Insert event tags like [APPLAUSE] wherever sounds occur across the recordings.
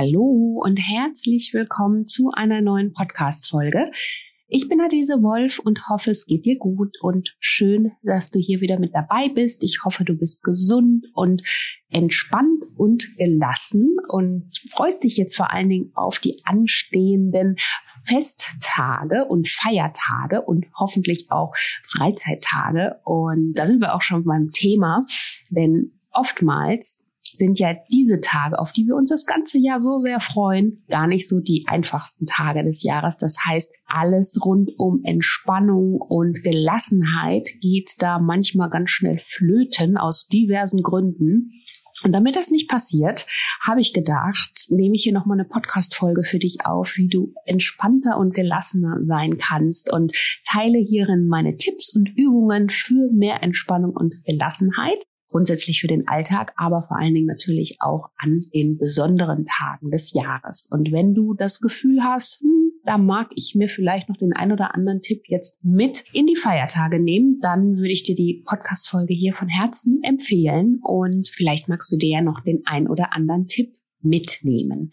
Hallo und herzlich willkommen zu einer neuen Podcast-Folge. Ich bin Adese Wolf und hoffe, es geht dir gut und schön, dass du hier wieder mit dabei bist. Ich hoffe, du bist gesund und entspannt und gelassen und freust dich jetzt vor allen Dingen auf die anstehenden Festtage und Feiertage und hoffentlich auch Freizeittage. Und da sind wir auch schon beim Thema, denn oftmals sind ja diese Tage, auf die wir uns das ganze Jahr so sehr freuen, gar nicht so die einfachsten Tage des Jahres. Das heißt, alles rund um Entspannung und Gelassenheit geht da manchmal ganz schnell flöten aus diversen Gründen. Und damit das nicht passiert, habe ich gedacht, nehme ich hier nochmal eine Podcast-Folge für dich auf, wie du entspannter und gelassener sein kannst und teile hierin meine Tipps und Übungen für mehr Entspannung und Gelassenheit grundsätzlich für den Alltag, aber vor allen Dingen natürlich auch an den besonderen Tagen des Jahres. Und wenn du das Gefühl hast, hm, da mag ich mir vielleicht noch den ein oder anderen Tipp jetzt mit in die Feiertage nehmen, dann würde ich dir die Podcast-Folge hier von Herzen empfehlen und vielleicht magst du dir ja noch den ein oder anderen Tipp mitnehmen.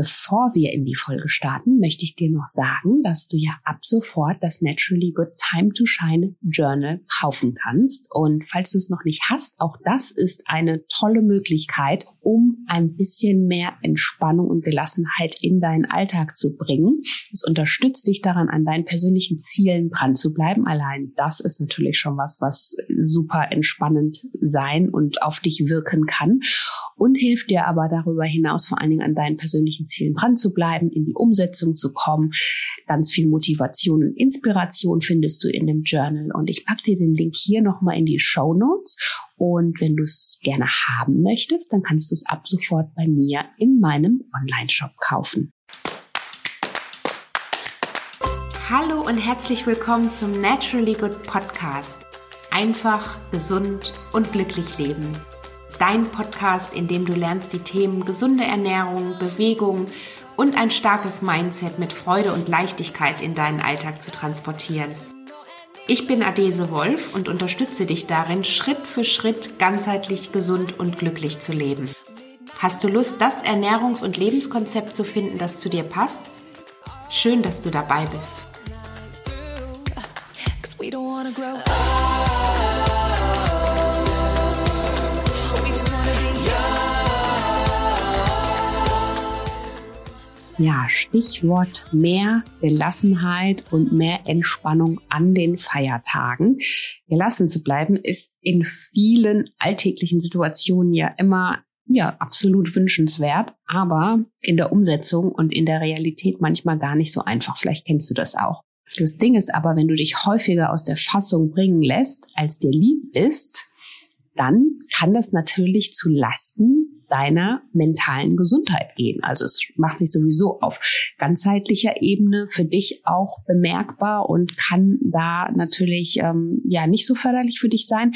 Bevor wir in die Folge starten, möchte ich dir noch sagen, dass du ja ab sofort das Naturally Good Time to Shine Journal kaufen kannst. Und falls du es noch nicht hast, auch das ist eine tolle Möglichkeit, um ein bisschen mehr Entspannung und Gelassenheit in deinen Alltag zu bringen. Es unterstützt dich daran, an deinen persönlichen Zielen dran zu bleiben. Allein das ist natürlich schon was, was super entspannend sein und auf dich wirken kann und hilft dir aber darüber hinaus vor allen Dingen an deinen persönlichen Zielen dran zu bleiben, in die Umsetzung zu kommen. Ganz viel Motivation und Inspiration findest du in dem Journal. Und ich packe dir den Link hier nochmal in die Show Notes. Und wenn du es gerne haben möchtest, dann kannst du es ab sofort bei mir in meinem Online-Shop kaufen. Hallo und herzlich willkommen zum Naturally Good Podcast. Einfach, gesund und glücklich leben dein Podcast, in dem du lernst, die Themen gesunde Ernährung, Bewegung und ein starkes Mindset mit Freude und Leichtigkeit in deinen Alltag zu transportieren. Ich bin Adese Wolf und unterstütze dich darin, Schritt für Schritt ganzheitlich gesund und glücklich zu leben. Hast du Lust, das Ernährungs- und Lebenskonzept zu finden, das zu dir passt? Schön, dass du dabei bist. Ja, Stichwort mehr Gelassenheit und mehr Entspannung an den Feiertagen. Gelassen zu bleiben ist in vielen alltäglichen Situationen ja immer ja, absolut wünschenswert, aber in der Umsetzung und in der Realität manchmal gar nicht so einfach. Vielleicht kennst du das auch. Das Ding ist aber, wenn du dich häufiger aus der Fassung bringen lässt, als dir lieb ist, dann kann das natürlich zu Lasten deiner mentalen Gesundheit gehen. Also es macht sich sowieso auf ganzheitlicher Ebene für dich auch bemerkbar und kann da natürlich ähm, ja nicht so förderlich für dich sein.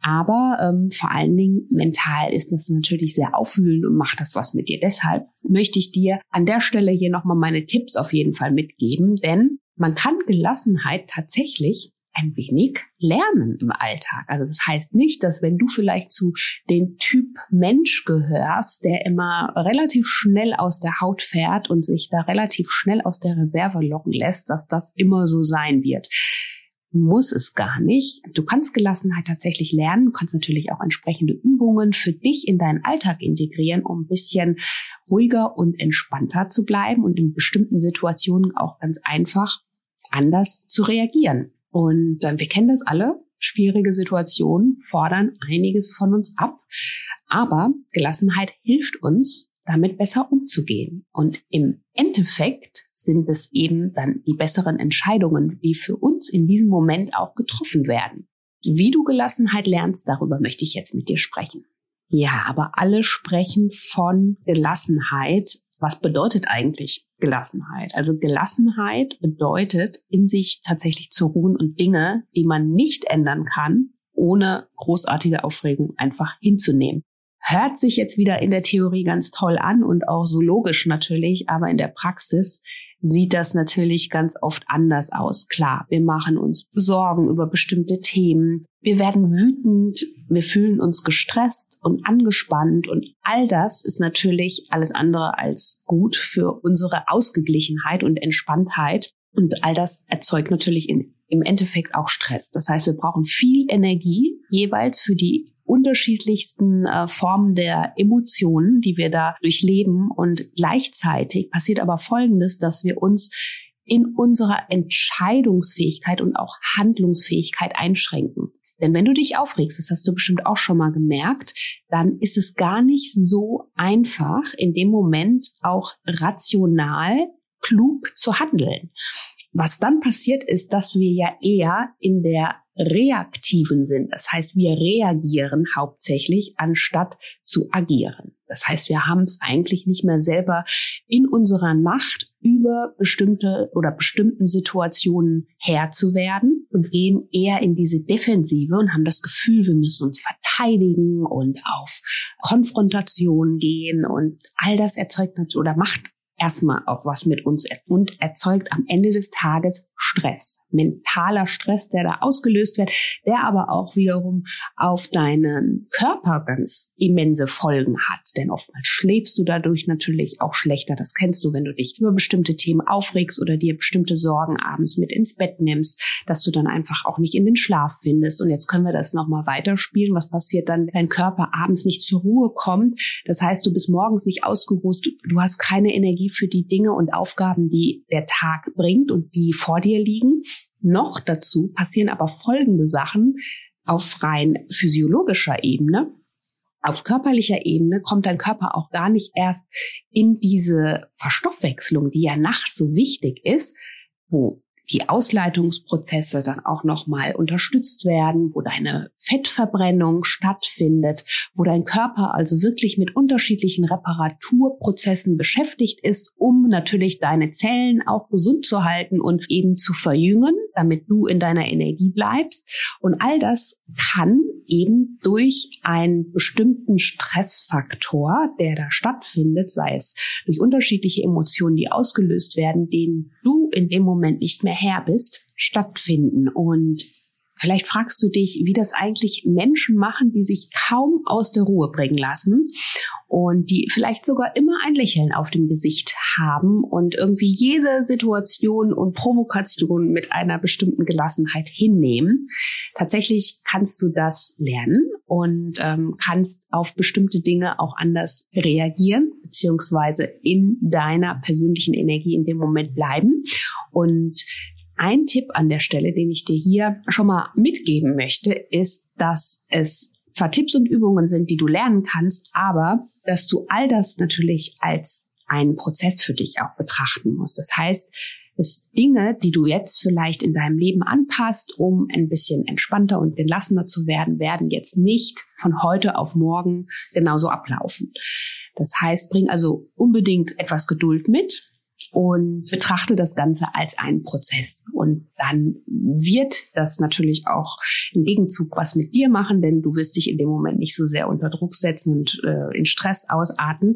Aber ähm, vor allen Dingen mental ist das natürlich sehr aufwühlend und macht das was mit dir. Deshalb möchte ich dir an der Stelle hier nochmal meine Tipps auf jeden Fall mitgeben, denn man kann Gelassenheit tatsächlich ein wenig lernen im Alltag. Also das heißt nicht, dass wenn du vielleicht zu den Typ Mensch gehörst, der immer relativ schnell aus der Haut fährt und sich da relativ schnell aus der Reserve locken lässt, dass das immer so sein wird muss es gar nicht. Du kannst Gelassenheit tatsächlich lernen. Du kannst natürlich auch entsprechende Übungen für dich in deinen Alltag integrieren, um ein bisschen ruhiger und entspannter zu bleiben und in bestimmten Situationen auch ganz einfach anders zu reagieren. Und äh, wir kennen das alle. Schwierige Situationen fordern einiges von uns ab. Aber Gelassenheit hilft uns, damit besser umzugehen. Und im Endeffekt sind es eben dann die besseren Entscheidungen, die für uns in diesem Moment auch getroffen werden. Wie du Gelassenheit lernst, darüber möchte ich jetzt mit dir sprechen. Ja, aber alle sprechen von Gelassenheit was bedeutet eigentlich Gelassenheit? Also Gelassenheit bedeutet, in sich tatsächlich zu ruhen und Dinge, die man nicht ändern kann, ohne großartige Aufregung einfach hinzunehmen. Hört sich jetzt wieder in der Theorie ganz toll an und auch so logisch natürlich, aber in der Praxis sieht das natürlich ganz oft anders aus. Klar, wir machen uns Sorgen über bestimmte Themen. Wir werden wütend, wir fühlen uns gestresst und angespannt und all das ist natürlich alles andere als gut für unsere Ausgeglichenheit und Entspanntheit. Und all das erzeugt natürlich in, im Endeffekt auch Stress. Das heißt, wir brauchen viel Energie jeweils für die unterschiedlichsten äh, Formen der Emotionen, die wir da durchleben. Und gleichzeitig passiert aber Folgendes, dass wir uns in unserer Entscheidungsfähigkeit und auch Handlungsfähigkeit einschränken. Denn wenn du dich aufregst, das hast du bestimmt auch schon mal gemerkt, dann ist es gar nicht so einfach, in dem Moment auch rational klug zu handeln. Was dann passiert ist, dass wir ja eher in der reaktiven sind. Das heißt, wir reagieren hauptsächlich, anstatt zu agieren. Das heißt, wir haben es eigentlich nicht mehr selber in unserer Macht, über bestimmte oder bestimmten Situationen Herr zu werden und gehen eher in diese Defensive und haben das Gefühl, wir müssen uns verteidigen und auf Konfrontation gehen und all das erzeugt oder macht erstmal auch was mit uns und erzeugt am Ende des Tages Stress, mentaler Stress, der da ausgelöst wird, der aber auch wiederum auf deinen Körper ganz immense Folgen hat. Denn oftmals schläfst du dadurch natürlich auch schlechter. Das kennst du, wenn du dich über bestimmte Themen aufregst oder dir bestimmte Sorgen abends mit ins Bett nimmst, dass du dann einfach auch nicht in den Schlaf findest. Und jetzt können wir das nochmal weiterspielen. Was passiert dann, wenn dein Körper abends nicht zur Ruhe kommt? Das heißt, du bist morgens nicht ausgeruht, du hast keine Energie für die Dinge und Aufgaben, die der Tag bringt und die vor dir liegen. Noch dazu passieren aber folgende Sachen auf rein physiologischer Ebene. Auf körperlicher Ebene kommt dein Körper auch gar nicht erst in diese Verstoffwechslung, die ja nachts so wichtig ist, wo die Ausleitungsprozesse dann auch nochmal unterstützt werden, wo deine Fettverbrennung stattfindet, wo dein Körper also wirklich mit unterschiedlichen Reparaturprozessen beschäftigt ist, um natürlich deine Zellen auch gesund zu halten und eben zu verjüngen, damit du in deiner Energie bleibst. Und all das kann eben durch einen bestimmten Stressfaktor, der da stattfindet, sei es durch unterschiedliche Emotionen, die ausgelöst werden, den du in dem Moment nicht mehr Herr bist, stattfinden. Und Vielleicht fragst du dich, wie das eigentlich Menschen machen, die sich kaum aus der Ruhe bringen lassen und die vielleicht sogar immer ein Lächeln auf dem Gesicht haben und irgendwie jede Situation und Provokation mit einer bestimmten Gelassenheit hinnehmen. Tatsächlich kannst du das lernen und ähm, kannst auf bestimmte Dinge auch anders reagieren, beziehungsweise in deiner persönlichen Energie in dem Moment bleiben. Und ein Tipp an der Stelle, den ich dir hier schon mal mitgeben möchte, ist, dass es zwar Tipps und Übungen sind, die du lernen kannst, aber dass du all das natürlich als einen Prozess für dich auch betrachten musst. Das heißt, es Dinge, die du jetzt vielleicht in deinem Leben anpasst, um ein bisschen entspannter und gelassener zu werden, werden jetzt nicht von heute auf morgen genauso ablaufen. Das heißt, bring also unbedingt etwas Geduld mit, und betrachte das Ganze als einen Prozess. Und dann wird das natürlich auch im Gegenzug was mit dir machen, denn du wirst dich in dem Moment nicht so sehr unter Druck setzen und äh, in Stress ausarten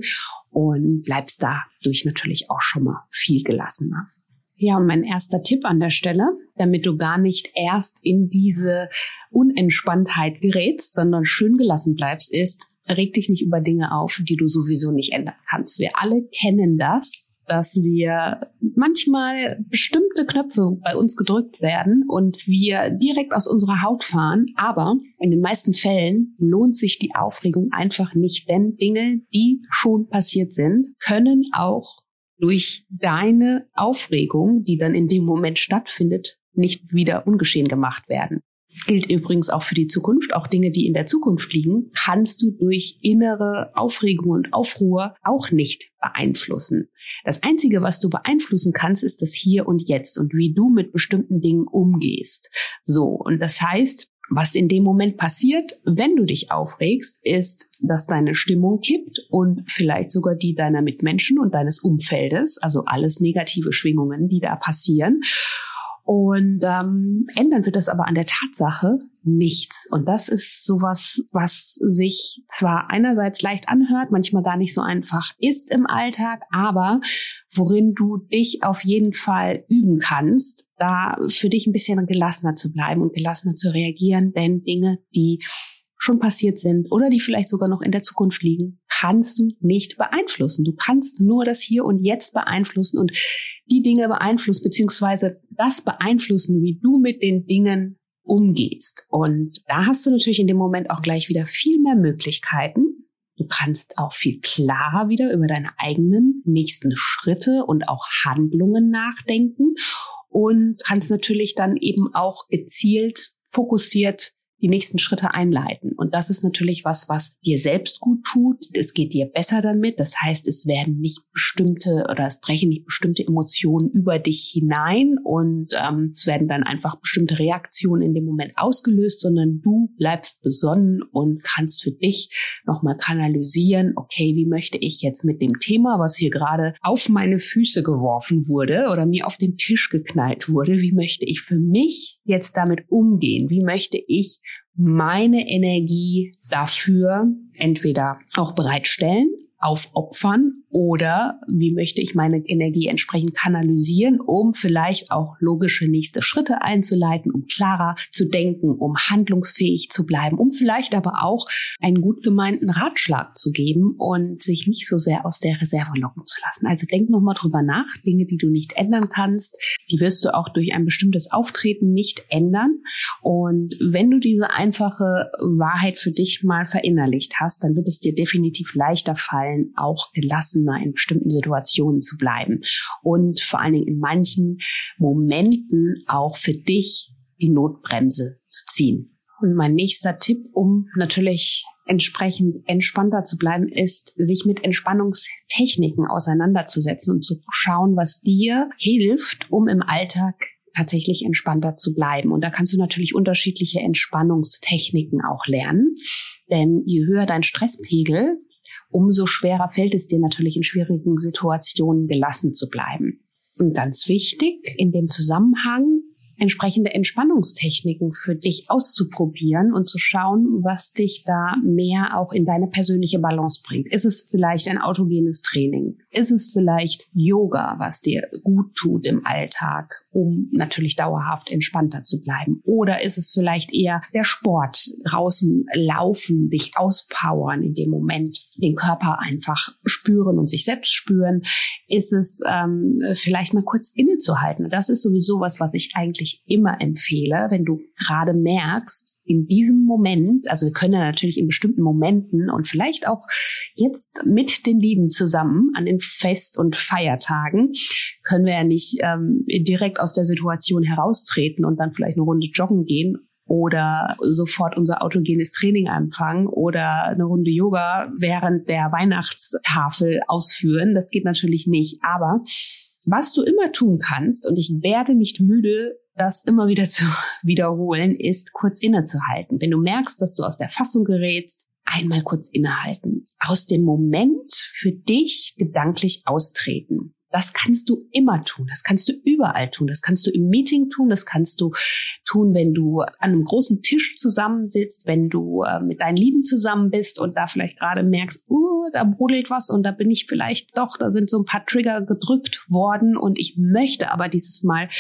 und bleibst dadurch natürlich auch schon mal viel gelassener. Ja, und mein erster Tipp an der Stelle, damit du gar nicht erst in diese Unentspanntheit gerätst, sondern schön gelassen bleibst, ist, reg dich nicht über Dinge auf, die du sowieso nicht ändern kannst. Wir alle kennen das, dass wir manchmal bestimmte Knöpfe bei uns gedrückt werden und wir direkt aus unserer Haut fahren. Aber in den meisten Fällen lohnt sich die Aufregung einfach nicht, denn Dinge, die schon passiert sind, können auch durch deine Aufregung, die dann in dem Moment stattfindet, nicht wieder ungeschehen gemacht werden. Gilt übrigens auch für die Zukunft. Auch Dinge, die in der Zukunft liegen, kannst du durch innere Aufregung und Aufruhr auch nicht beeinflussen. Das Einzige, was du beeinflussen kannst, ist das Hier und Jetzt und wie du mit bestimmten Dingen umgehst. So, und das heißt, was in dem Moment passiert, wenn du dich aufregst, ist, dass deine Stimmung kippt und vielleicht sogar die deiner Mitmenschen und deines Umfeldes, also alles negative Schwingungen, die da passieren. Und ähm, ändern wird das aber an der Tatsache nichts. Und das ist sowas, was sich zwar einerseits leicht anhört, manchmal gar nicht so einfach ist im Alltag, aber worin du dich auf jeden Fall üben kannst, da für dich ein bisschen gelassener zu bleiben und gelassener zu reagieren, denn Dinge, die schon passiert sind oder die vielleicht sogar noch in der Zukunft liegen, kannst du nicht beeinflussen. Du kannst nur das Hier und Jetzt beeinflussen und die Dinge beeinflussen, beziehungsweise das beeinflussen, wie du mit den Dingen umgehst. Und da hast du natürlich in dem Moment auch gleich wieder viel mehr Möglichkeiten. Du kannst auch viel klarer wieder über deine eigenen nächsten Schritte und auch Handlungen nachdenken und kannst natürlich dann eben auch gezielt, fokussiert die nächsten Schritte einleiten. Und das ist natürlich was, was dir selbst gut tut. Es geht dir besser damit. Das heißt, es werden nicht bestimmte oder es brechen nicht bestimmte Emotionen über dich hinein und ähm, es werden dann einfach bestimmte Reaktionen in dem Moment ausgelöst, sondern du bleibst besonnen und kannst für dich nochmal kanalisieren, okay, wie möchte ich jetzt mit dem Thema, was hier gerade auf meine Füße geworfen wurde oder mir auf den Tisch geknallt wurde, wie möchte ich für mich jetzt damit umgehen? Wie möchte ich meine Energie dafür entweder auch bereitstellen, aufopfern oder wie möchte ich meine Energie entsprechend kanalisieren, um vielleicht auch logische nächste Schritte einzuleiten, um klarer zu denken, um handlungsfähig zu bleiben, um vielleicht aber auch einen gut gemeinten Ratschlag zu geben und sich nicht so sehr aus der Reserve locken zu lassen. Also denk nochmal drüber nach. Dinge, die du nicht ändern kannst, die wirst du auch durch ein bestimmtes Auftreten nicht ändern. Und wenn du diese einfache Wahrheit für dich mal verinnerlicht hast, dann wird es dir definitiv leichter fallen, auch gelassen gelassener in bestimmten Situationen zu bleiben und vor allen Dingen in manchen Momenten auch für dich die Notbremse zu ziehen. Und mein nächster Tipp, um natürlich entsprechend entspannter zu bleiben, ist, sich mit Entspannungstechniken auseinanderzusetzen und zu schauen, was dir hilft, um im Alltag tatsächlich entspannter zu bleiben. Und da kannst du natürlich unterschiedliche Entspannungstechniken auch lernen. Denn je höher dein Stresspegel, umso schwerer fällt es dir natürlich in schwierigen Situationen gelassen zu bleiben. Und ganz wichtig in dem Zusammenhang entsprechende Entspannungstechniken für dich auszuprobieren und zu schauen, was dich da mehr auch in deine persönliche Balance bringt. Ist es vielleicht ein autogenes Training? Ist es vielleicht Yoga, was dir gut tut im Alltag, um natürlich dauerhaft entspannter zu bleiben? Oder ist es vielleicht eher der Sport, draußen laufen, dich auspowern in dem Moment, den Körper einfach spüren und sich selbst spüren? Ist es ähm, vielleicht mal kurz innezuhalten? Das ist sowieso was, was ich eigentlich ich immer empfehle, wenn du gerade merkst, in diesem Moment, also wir können ja natürlich in bestimmten Momenten und vielleicht auch jetzt mit den Lieben zusammen an den Fest- und Feiertagen, können wir ja nicht ähm, direkt aus der Situation heraustreten und dann vielleicht eine Runde joggen gehen oder sofort unser autogenes Training anfangen oder eine Runde Yoga während der Weihnachtstafel ausführen. Das geht natürlich nicht. Aber was du immer tun kannst, und ich werde nicht müde, das immer wieder zu [LAUGHS] wiederholen, ist kurz innezuhalten. Wenn du merkst, dass du aus der Fassung gerätst, einmal kurz innehalten. Aus dem Moment für dich gedanklich austreten. Das kannst du immer tun. Das kannst du überall tun. Das kannst du im Meeting tun. Das kannst du tun, wenn du an einem großen Tisch zusammensitzt, wenn du äh, mit deinen Lieben zusammen bist und da vielleicht gerade merkst, uh, da brodelt was und da bin ich vielleicht doch, da sind so ein paar Trigger gedrückt worden und ich möchte aber dieses Mal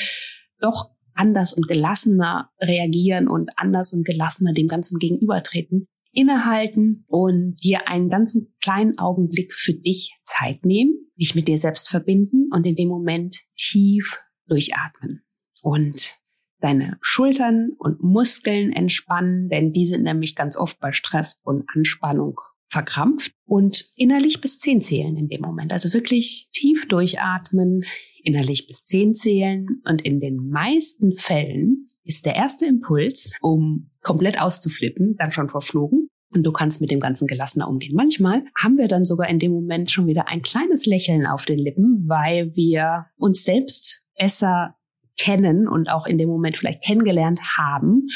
doch anders und gelassener reagieren und anders und gelassener dem Ganzen gegenübertreten, innehalten und dir einen ganzen kleinen Augenblick für dich Zeit nehmen, dich mit dir selbst verbinden und in dem Moment tief durchatmen und deine Schultern und Muskeln entspannen, denn die sind nämlich ganz oft bei Stress und Anspannung verkrampft und innerlich bis zehn zählen in dem Moment. Also wirklich tief durchatmen, innerlich bis zehn zählen und in den meisten Fällen ist der erste Impuls, um komplett auszuflippen, dann schon verflogen. Und du kannst mit dem Ganzen gelassener umgehen. Manchmal haben wir dann sogar in dem Moment schon wieder ein kleines Lächeln auf den Lippen, weil wir uns selbst besser kennen und auch in dem Moment vielleicht kennengelernt haben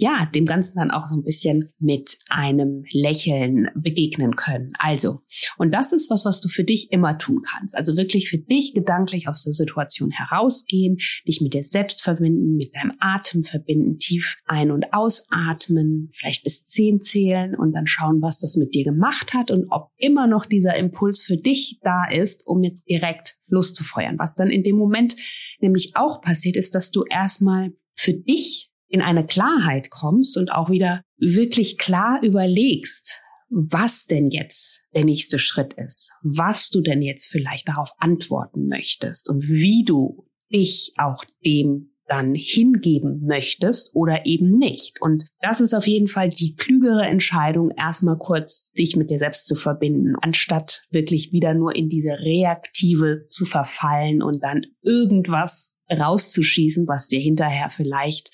ja, dem Ganzen dann auch so ein bisschen mit einem Lächeln begegnen können. Also, und das ist was, was du für dich immer tun kannst. Also wirklich für dich gedanklich aus der Situation herausgehen, dich mit dir selbst verbinden, mit deinem Atem verbinden, tief ein- und ausatmen, vielleicht bis zehn zählen und dann schauen, was das mit dir gemacht hat und ob immer noch dieser Impuls für dich da ist, um jetzt direkt loszufeuern. Was dann in dem Moment nämlich auch passiert ist, dass du erstmal für dich in eine Klarheit kommst und auch wieder wirklich klar überlegst, was denn jetzt der nächste Schritt ist, was du denn jetzt vielleicht darauf antworten möchtest und wie du dich auch dem dann hingeben möchtest oder eben nicht. Und das ist auf jeden Fall die klügere Entscheidung, erstmal kurz dich mit dir selbst zu verbinden, anstatt wirklich wieder nur in diese Reaktive zu verfallen und dann irgendwas rauszuschießen, was dir hinterher vielleicht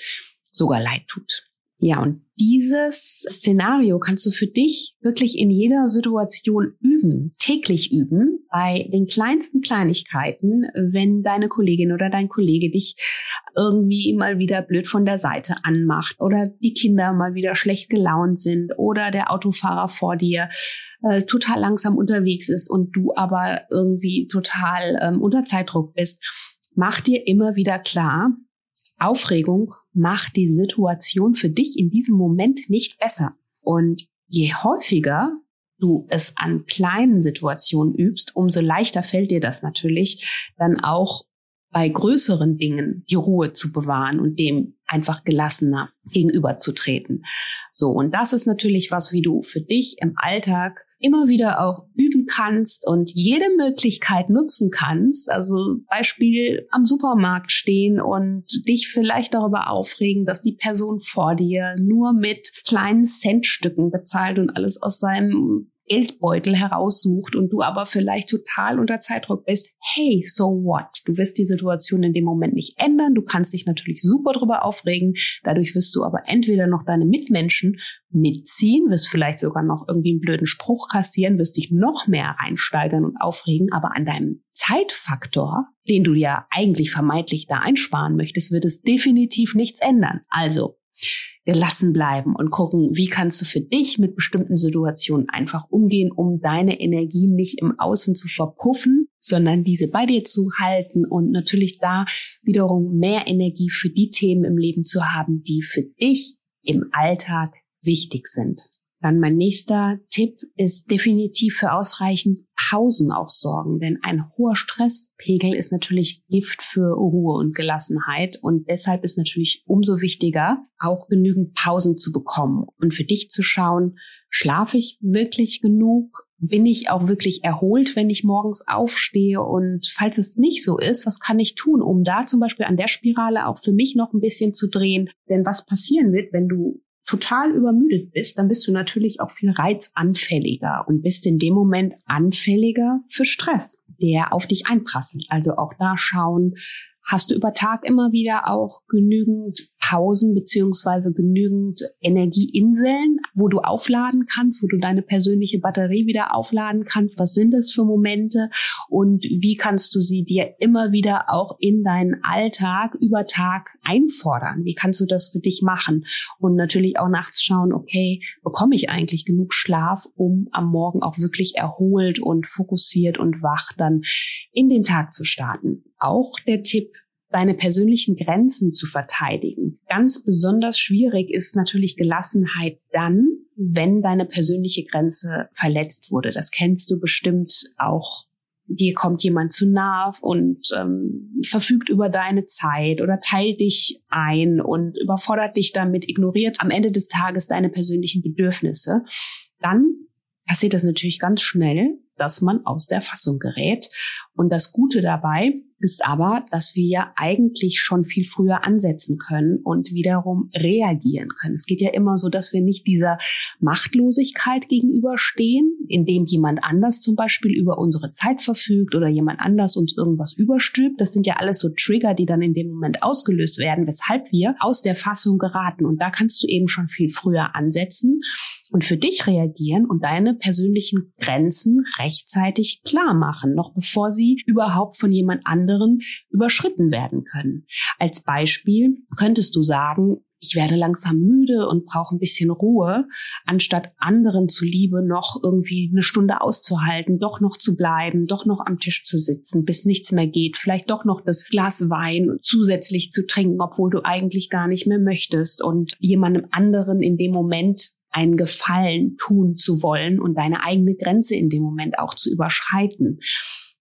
sogar leid tut. Ja, und dieses Szenario kannst du für dich wirklich in jeder Situation üben, täglich üben, bei den kleinsten Kleinigkeiten, wenn deine Kollegin oder dein Kollege dich irgendwie mal wieder blöd von der Seite anmacht oder die Kinder mal wieder schlecht gelaunt sind oder der Autofahrer vor dir äh, total langsam unterwegs ist und du aber irgendwie total ähm, unter Zeitdruck bist. Mach dir immer wieder klar, Aufregung macht die Situation für dich in diesem Moment nicht besser. Und je häufiger du es an kleinen Situationen übst, umso leichter fällt dir das natürlich, dann auch bei größeren Dingen die Ruhe zu bewahren und dem einfach gelassener gegenüberzutreten. So, und das ist natürlich was, wie du für dich im Alltag immer wieder auch üben kannst und jede Möglichkeit nutzen kannst. Also Beispiel am Supermarkt stehen und dich vielleicht darüber aufregen, dass die Person vor dir nur mit kleinen Centstücken bezahlt und alles aus seinem Geldbeutel heraussucht und du aber vielleicht total unter Zeitdruck bist, hey, so what? Du wirst die Situation in dem Moment nicht ändern. Du kannst dich natürlich super drüber aufregen. Dadurch wirst du aber entweder noch deine Mitmenschen mitziehen, wirst vielleicht sogar noch irgendwie einen blöden Spruch kassieren, wirst dich noch mehr reinsteigern und aufregen, aber an deinem Zeitfaktor, den du ja eigentlich vermeintlich da einsparen möchtest, wird es definitiv nichts ändern. Also, gelassen bleiben und gucken, wie kannst du für dich mit bestimmten Situationen einfach umgehen, um deine Energie nicht im Außen zu verpuffen, sondern diese bei dir zu halten und natürlich da wiederum mehr Energie für die Themen im Leben zu haben, die für dich im Alltag wichtig sind. Dann mein nächster Tipp ist definitiv für ausreichend Pausen auch sorgen, denn ein hoher Stresspegel ist natürlich Gift für Ruhe und Gelassenheit und deshalb ist natürlich umso wichtiger, auch genügend Pausen zu bekommen und für dich zu schauen, schlafe ich wirklich genug? Bin ich auch wirklich erholt, wenn ich morgens aufstehe? Und falls es nicht so ist, was kann ich tun, um da zum Beispiel an der Spirale auch für mich noch ein bisschen zu drehen? Denn was passieren wird, wenn du total übermüdet bist, dann bist du natürlich auch viel reizanfälliger und bist in dem Moment anfälliger für Stress, der auf dich einprasselt. Also auch da schauen, hast du über Tag immer wieder auch genügend Pausen beziehungsweise genügend Energieinseln, wo du aufladen kannst, wo du deine persönliche Batterie wieder aufladen kannst. Was sind das für Momente und wie kannst du sie dir immer wieder auch in deinen Alltag über Tag einfordern? Wie kannst du das für dich machen? Und natürlich auch nachts schauen, okay, bekomme ich eigentlich genug Schlaf, um am Morgen auch wirklich erholt und fokussiert und wach dann in den Tag zu starten. Auch der Tipp, deine persönlichen Grenzen zu verteidigen. Ganz besonders schwierig ist natürlich Gelassenheit dann, wenn deine persönliche Grenze verletzt wurde. Das kennst du bestimmt auch. Dir kommt jemand zu nah und ähm, verfügt über deine Zeit oder teilt dich ein und überfordert dich damit, ignoriert am Ende des Tages deine persönlichen Bedürfnisse. Dann passiert das natürlich ganz schnell, dass man aus der Fassung gerät. Und das Gute dabei ist aber, dass wir ja eigentlich schon viel früher ansetzen können und wiederum reagieren können. Es geht ja immer so, dass wir nicht dieser Machtlosigkeit gegenüberstehen, indem jemand anders zum Beispiel über unsere Zeit verfügt oder jemand anders uns irgendwas überstülpt. Das sind ja alles so Trigger, die dann in dem Moment ausgelöst werden, weshalb wir aus der Fassung geraten. Und da kannst du eben schon viel früher ansetzen und für dich reagieren und deine persönlichen Grenzen rechtzeitig klar machen, noch bevor sie überhaupt von jemand anderem überschritten werden können. Als Beispiel könntest du sagen, ich werde langsam müde und brauche ein bisschen Ruhe, anstatt anderen zuliebe noch irgendwie eine Stunde auszuhalten, doch noch zu bleiben, doch noch am Tisch zu sitzen, bis nichts mehr geht, vielleicht doch noch das Glas Wein zusätzlich zu trinken, obwohl du eigentlich gar nicht mehr möchtest und jemandem anderen in dem Moment einen Gefallen tun zu wollen und deine eigene Grenze in dem Moment auch zu überschreiten.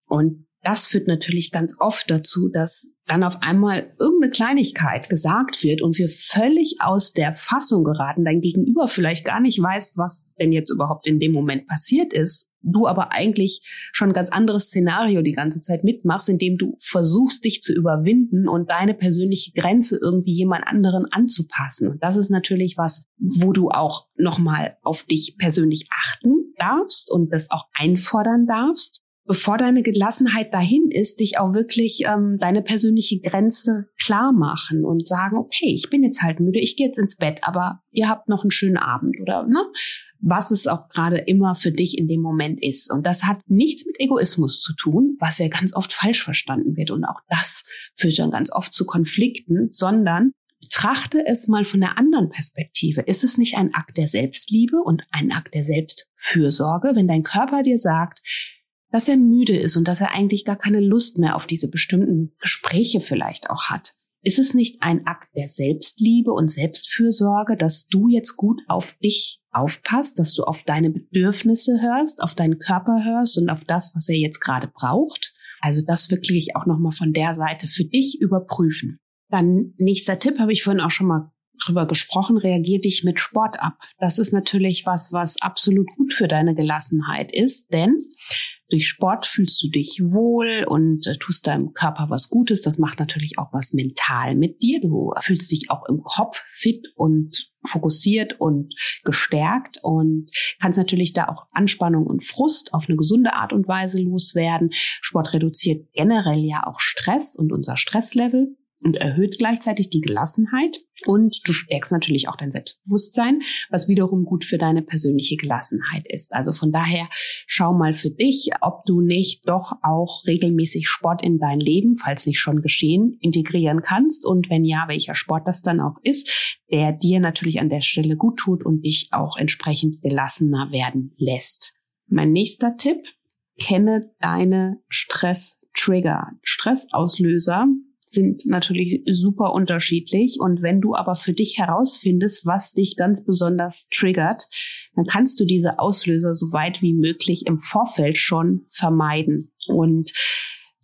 Und das führt natürlich ganz oft dazu, dass dann auf einmal irgendeine Kleinigkeit gesagt wird und wir völlig aus der Fassung geraten, dein Gegenüber vielleicht gar nicht weiß, was denn jetzt überhaupt in dem Moment passiert ist, du aber eigentlich schon ein ganz anderes Szenario die ganze Zeit mitmachst, indem du versuchst, dich zu überwinden und deine persönliche Grenze irgendwie jemand anderen anzupassen. Das ist natürlich was, wo du auch nochmal auf dich persönlich achten darfst und das auch einfordern darfst bevor deine Gelassenheit dahin ist, dich auch wirklich ähm, deine persönliche Grenze klar machen und sagen, okay, ich bin jetzt halt müde, ich gehe jetzt ins Bett, aber ihr habt noch einen schönen Abend oder ne? was es auch gerade immer für dich in dem Moment ist. Und das hat nichts mit Egoismus zu tun, was ja ganz oft falsch verstanden wird. Und auch das führt dann ganz oft zu Konflikten, sondern betrachte es mal von der anderen Perspektive. Ist es nicht ein Akt der Selbstliebe und ein Akt der Selbstfürsorge, wenn dein Körper dir sagt, dass er müde ist und dass er eigentlich gar keine Lust mehr auf diese bestimmten Gespräche vielleicht auch hat. Ist es nicht ein Akt der Selbstliebe und Selbstfürsorge, dass du jetzt gut auf dich aufpasst, dass du auf deine Bedürfnisse hörst, auf deinen Körper hörst und auf das, was er jetzt gerade braucht? Also das wirklich auch nochmal von der Seite für dich überprüfen. Dann nächster Tipp habe ich vorhin auch schon mal drüber gesprochen, reagier dich mit Sport ab. Das ist natürlich was, was absolut gut für deine Gelassenheit ist, denn durch Sport fühlst du dich wohl und äh, tust deinem Körper was Gutes. Das macht natürlich auch was mental mit dir. Du fühlst dich auch im Kopf fit und fokussiert und gestärkt und kannst natürlich da auch Anspannung und Frust auf eine gesunde Art und Weise loswerden. Sport reduziert generell ja auch Stress und unser Stresslevel und erhöht gleichzeitig die Gelassenheit und du stärkst natürlich auch dein Selbstbewusstsein, was wiederum gut für deine persönliche Gelassenheit ist. Also von daher schau mal für dich, ob du nicht doch auch regelmäßig Sport in dein Leben, falls nicht schon geschehen, integrieren kannst und wenn ja, welcher Sport das dann auch ist, der dir natürlich an der Stelle gut tut und dich auch entsprechend gelassener werden lässt. Mein nächster Tipp, kenne deine Stress-Trigger, Stressauslöser sind natürlich super unterschiedlich. Und wenn du aber für dich herausfindest, was dich ganz besonders triggert, dann kannst du diese Auslöser so weit wie möglich im Vorfeld schon vermeiden. Und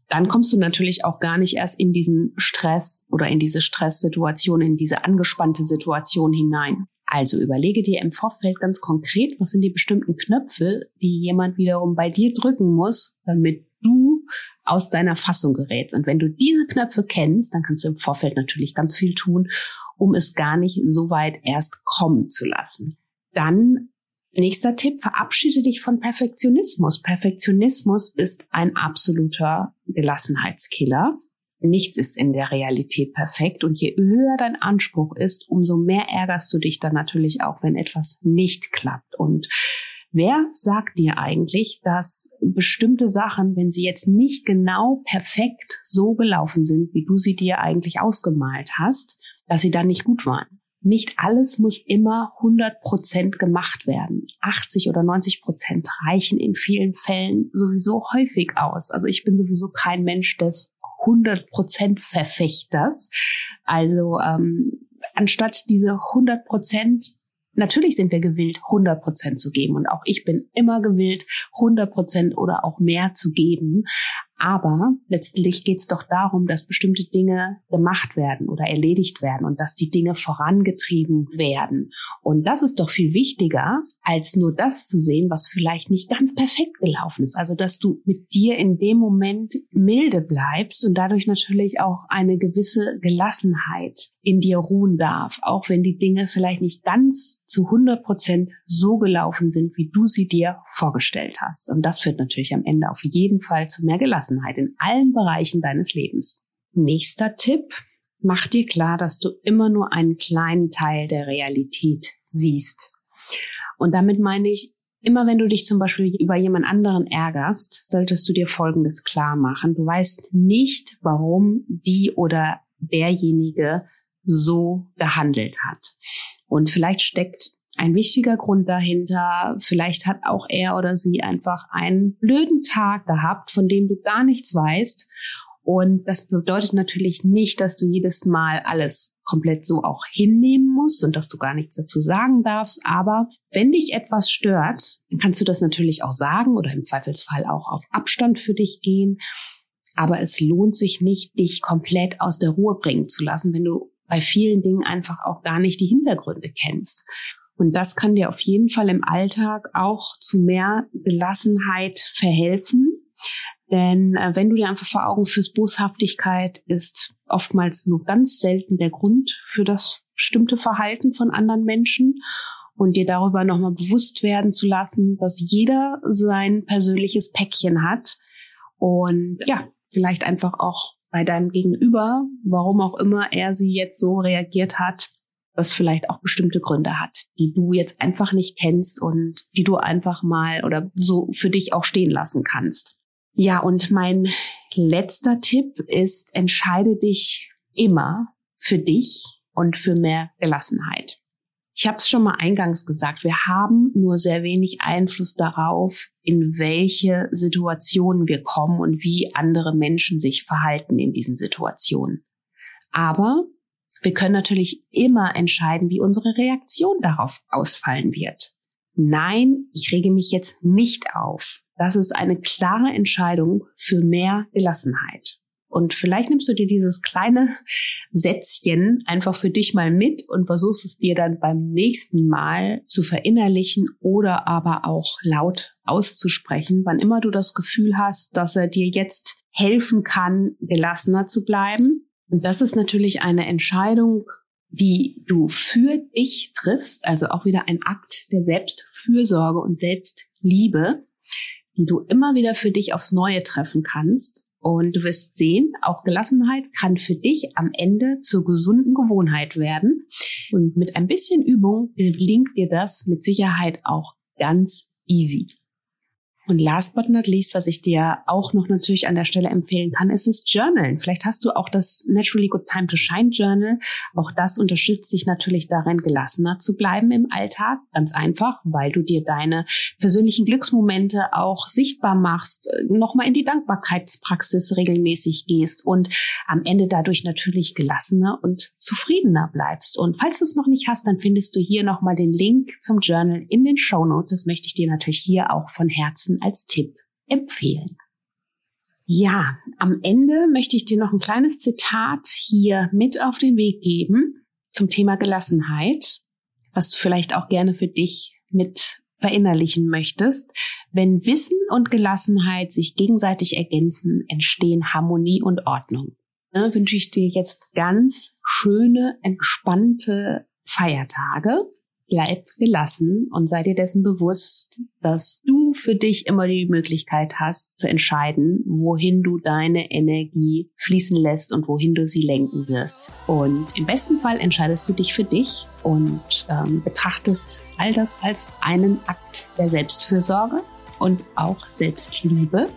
dann kommst du natürlich auch gar nicht erst in diesen Stress oder in diese Stresssituation, in diese angespannte Situation hinein. Also überlege dir im Vorfeld ganz konkret, was sind die bestimmten Knöpfe, die jemand wiederum bei dir drücken muss, damit aus deiner Fassung gerätst. Und wenn du diese Knöpfe kennst, dann kannst du im Vorfeld natürlich ganz viel tun, um es gar nicht so weit erst kommen zu lassen. Dann nächster Tipp, verabschiede dich von Perfektionismus. Perfektionismus ist ein absoluter Gelassenheitskiller. Nichts ist in der Realität perfekt und je höher dein Anspruch ist, umso mehr ärgerst du dich dann natürlich auch, wenn etwas nicht klappt. Und Wer sagt dir eigentlich, dass bestimmte Sachen, wenn sie jetzt nicht genau perfekt so gelaufen sind, wie du sie dir eigentlich ausgemalt hast, dass sie dann nicht gut waren? Nicht alles muss immer 100 Prozent gemacht werden. 80 oder 90 Prozent reichen in vielen Fällen sowieso häufig aus. Also ich bin sowieso kein Mensch des 100 Prozent Verfechters. Also ähm, anstatt diese 100 Prozent Natürlich sind wir gewillt, 100 Prozent zu geben. Und auch ich bin immer gewillt, 100 Prozent oder auch mehr zu geben. Aber letztlich geht es doch darum, dass bestimmte Dinge gemacht werden oder erledigt werden und dass die Dinge vorangetrieben werden. Und das ist doch viel wichtiger, als nur das zu sehen, was vielleicht nicht ganz perfekt gelaufen ist. Also, dass du mit dir in dem Moment milde bleibst und dadurch natürlich auch eine gewisse Gelassenheit in dir ruhen darf, auch wenn die Dinge vielleicht nicht ganz zu 100 Prozent so gelaufen sind, wie du sie dir vorgestellt hast. Und das führt natürlich am Ende auf jeden Fall zu mehr Gelassenheit in allen Bereichen deines Lebens. Nächster Tipp. Mach dir klar, dass du immer nur einen kleinen Teil der Realität siehst. Und damit meine ich, immer wenn du dich zum Beispiel über jemand anderen ärgerst, solltest du dir Folgendes klar machen. Du weißt nicht, warum die oder derjenige so gehandelt hat. Und vielleicht steckt ein wichtiger Grund dahinter. Vielleicht hat auch er oder sie einfach einen blöden Tag gehabt, von dem du gar nichts weißt. Und das bedeutet natürlich nicht, dass du jedes Mal alles komplett so auch hinnehmen musst und dass du gar nichts dazu sagen darfst. Aber wenn dich etwas stört, dann kannst du das natürlich auch sagen oder im Zweifelsfall auch auf Abstand für dich gehen. Aber es lohnt sich nicht, dich komplett aus der Ruhe bringen zu lassen, wenn du bei vielen Dingen einfach auch gar nicht die Hintergründe kennst. Und das kann dir auf jeden Fall im Alltag auch zu mehr Gelassenheit verhelfen. Denn äh, wenn du dir einfach vor Augen führst, Boshaftigkeit ist oftmals nur ganz selten der Grund für das bestimmte Verhalten von anderen Menschen und dir darüber nochmal bewusst werden zu lassen, dass jeder sein persönliches Päckchen hat und ja, vielleicht einfach auch bei deinem Gegenüber, warum auch immer er sie jetzt so reagiert hat, was vielleicht auch bestimmte Gründe hat, die du jetzt einfach nicht kennst und die du einfach mal oder so für dich auch stehen lassen kannst. Ja, und mein letzter Tipp ist, entscheide dich immer für dich und für mehr Gelassenheit. Ich habe es schon mal eingangs gesagt, wir haben nur sehr wenig Einfluss darauf, in welche Situationen wir kommen und wie andere Menschen sich verhalten in diesen Situationen. Aber wir können natürlich immer entscheiden, wie unsere Reaktion darauf ausfallen wird. Nein, ich rege mich jetzt nicht auf. Das ist eine klare Entscheidung für mehr Gelassenheit. Und vielleicht nimmst du dir dieses kleine Sätzchen einfach für dich mal mit und versuchst es dir dann beim nächsten Mal zu verinnerlichen oder aber auch laut auszusprechen, wann immer du das Gefühl hast, dass er dir jetzt helfen kann, gelassener zu bleiben und das ist natürlich eine Entscheidung, die du für dich triffst, also auch wieder ein Akt der Selbstfürsorge und Selbstliebe, die du immer wieder für dich aufs Neue treffen kannst. Und du wirst sehen, auch Gelassenheit kann für dich am Ende zur gesunden Gewohnheit werden. Und mit ein bisschen Übung gelingt dir das mit Sicherheit auch ganz easy. Und last but not least, was ich dir auch noch natürlich an der Stelle empfehlen kann, ist das Journalen. Vielleicht hast du auch das Naturally Good Time to Shine Journal. Auch das unterstützt dich natürlich darin, gelassener zu bleiben im Alltag. Ganz einfach, weil du dir deine persönlichen Glücksmomente auch sichtbar machst, nochmal in die Dankbarkeitspraxis regelmäßig gehst und am Ende dadurch natürlich gelassener und zufriedener bleibst. Und falls du es noch nicht hast, dann findest du hier nochmal den Link zum Journal in den Show Notes. Das möchte ich dir natürlich hier auch von Herzen als Tipp empfehlen. Ja, am Ende möchte ich dir noch ein kleines Zitat hier mit auf den Weg geben zum Thema Gelassenheit, was du vielleicht auch gerne für dich mit verinnerlichen möchtest. Wenn Wissen und Gelassenheit sich gegenseitig ergänzen, entstehen Harmonie und Ordnung. Da wünsche ich dir jetzt ganz schöne, entspannte Feiertage bleib gelassen und sei dir dessen bewusst, dass du für dich immer die Möglichkeit hast zu entscheiden, wohin du deine Energie fließen lässt und wohin du sie lenken wirst. Und im besten Fall entscheidest du dich für dich und ähm, betrachtest all das als einen Akt der Selbstfürsorge und auch Selbstliebe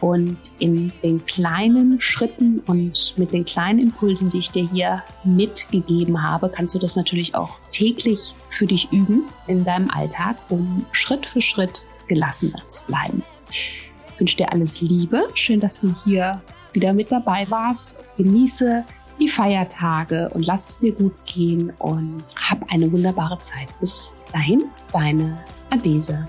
und in den kleinen Schritten und mit den kleinen Impulsen, die ich dir hier mitgegeben habe, kannst du das natürlich auch täglich für dich üben in deinem Alltag, um Schritt für Schritt gelassener zu bleiben. Ich wünsche dir alles Liebe. Schön, dass du hier wieder mit dabei warst. Genieße die Feiertage und lass es dir gut gehen und hab eine wunderbare Zeit. Bis dahin, deine Adese.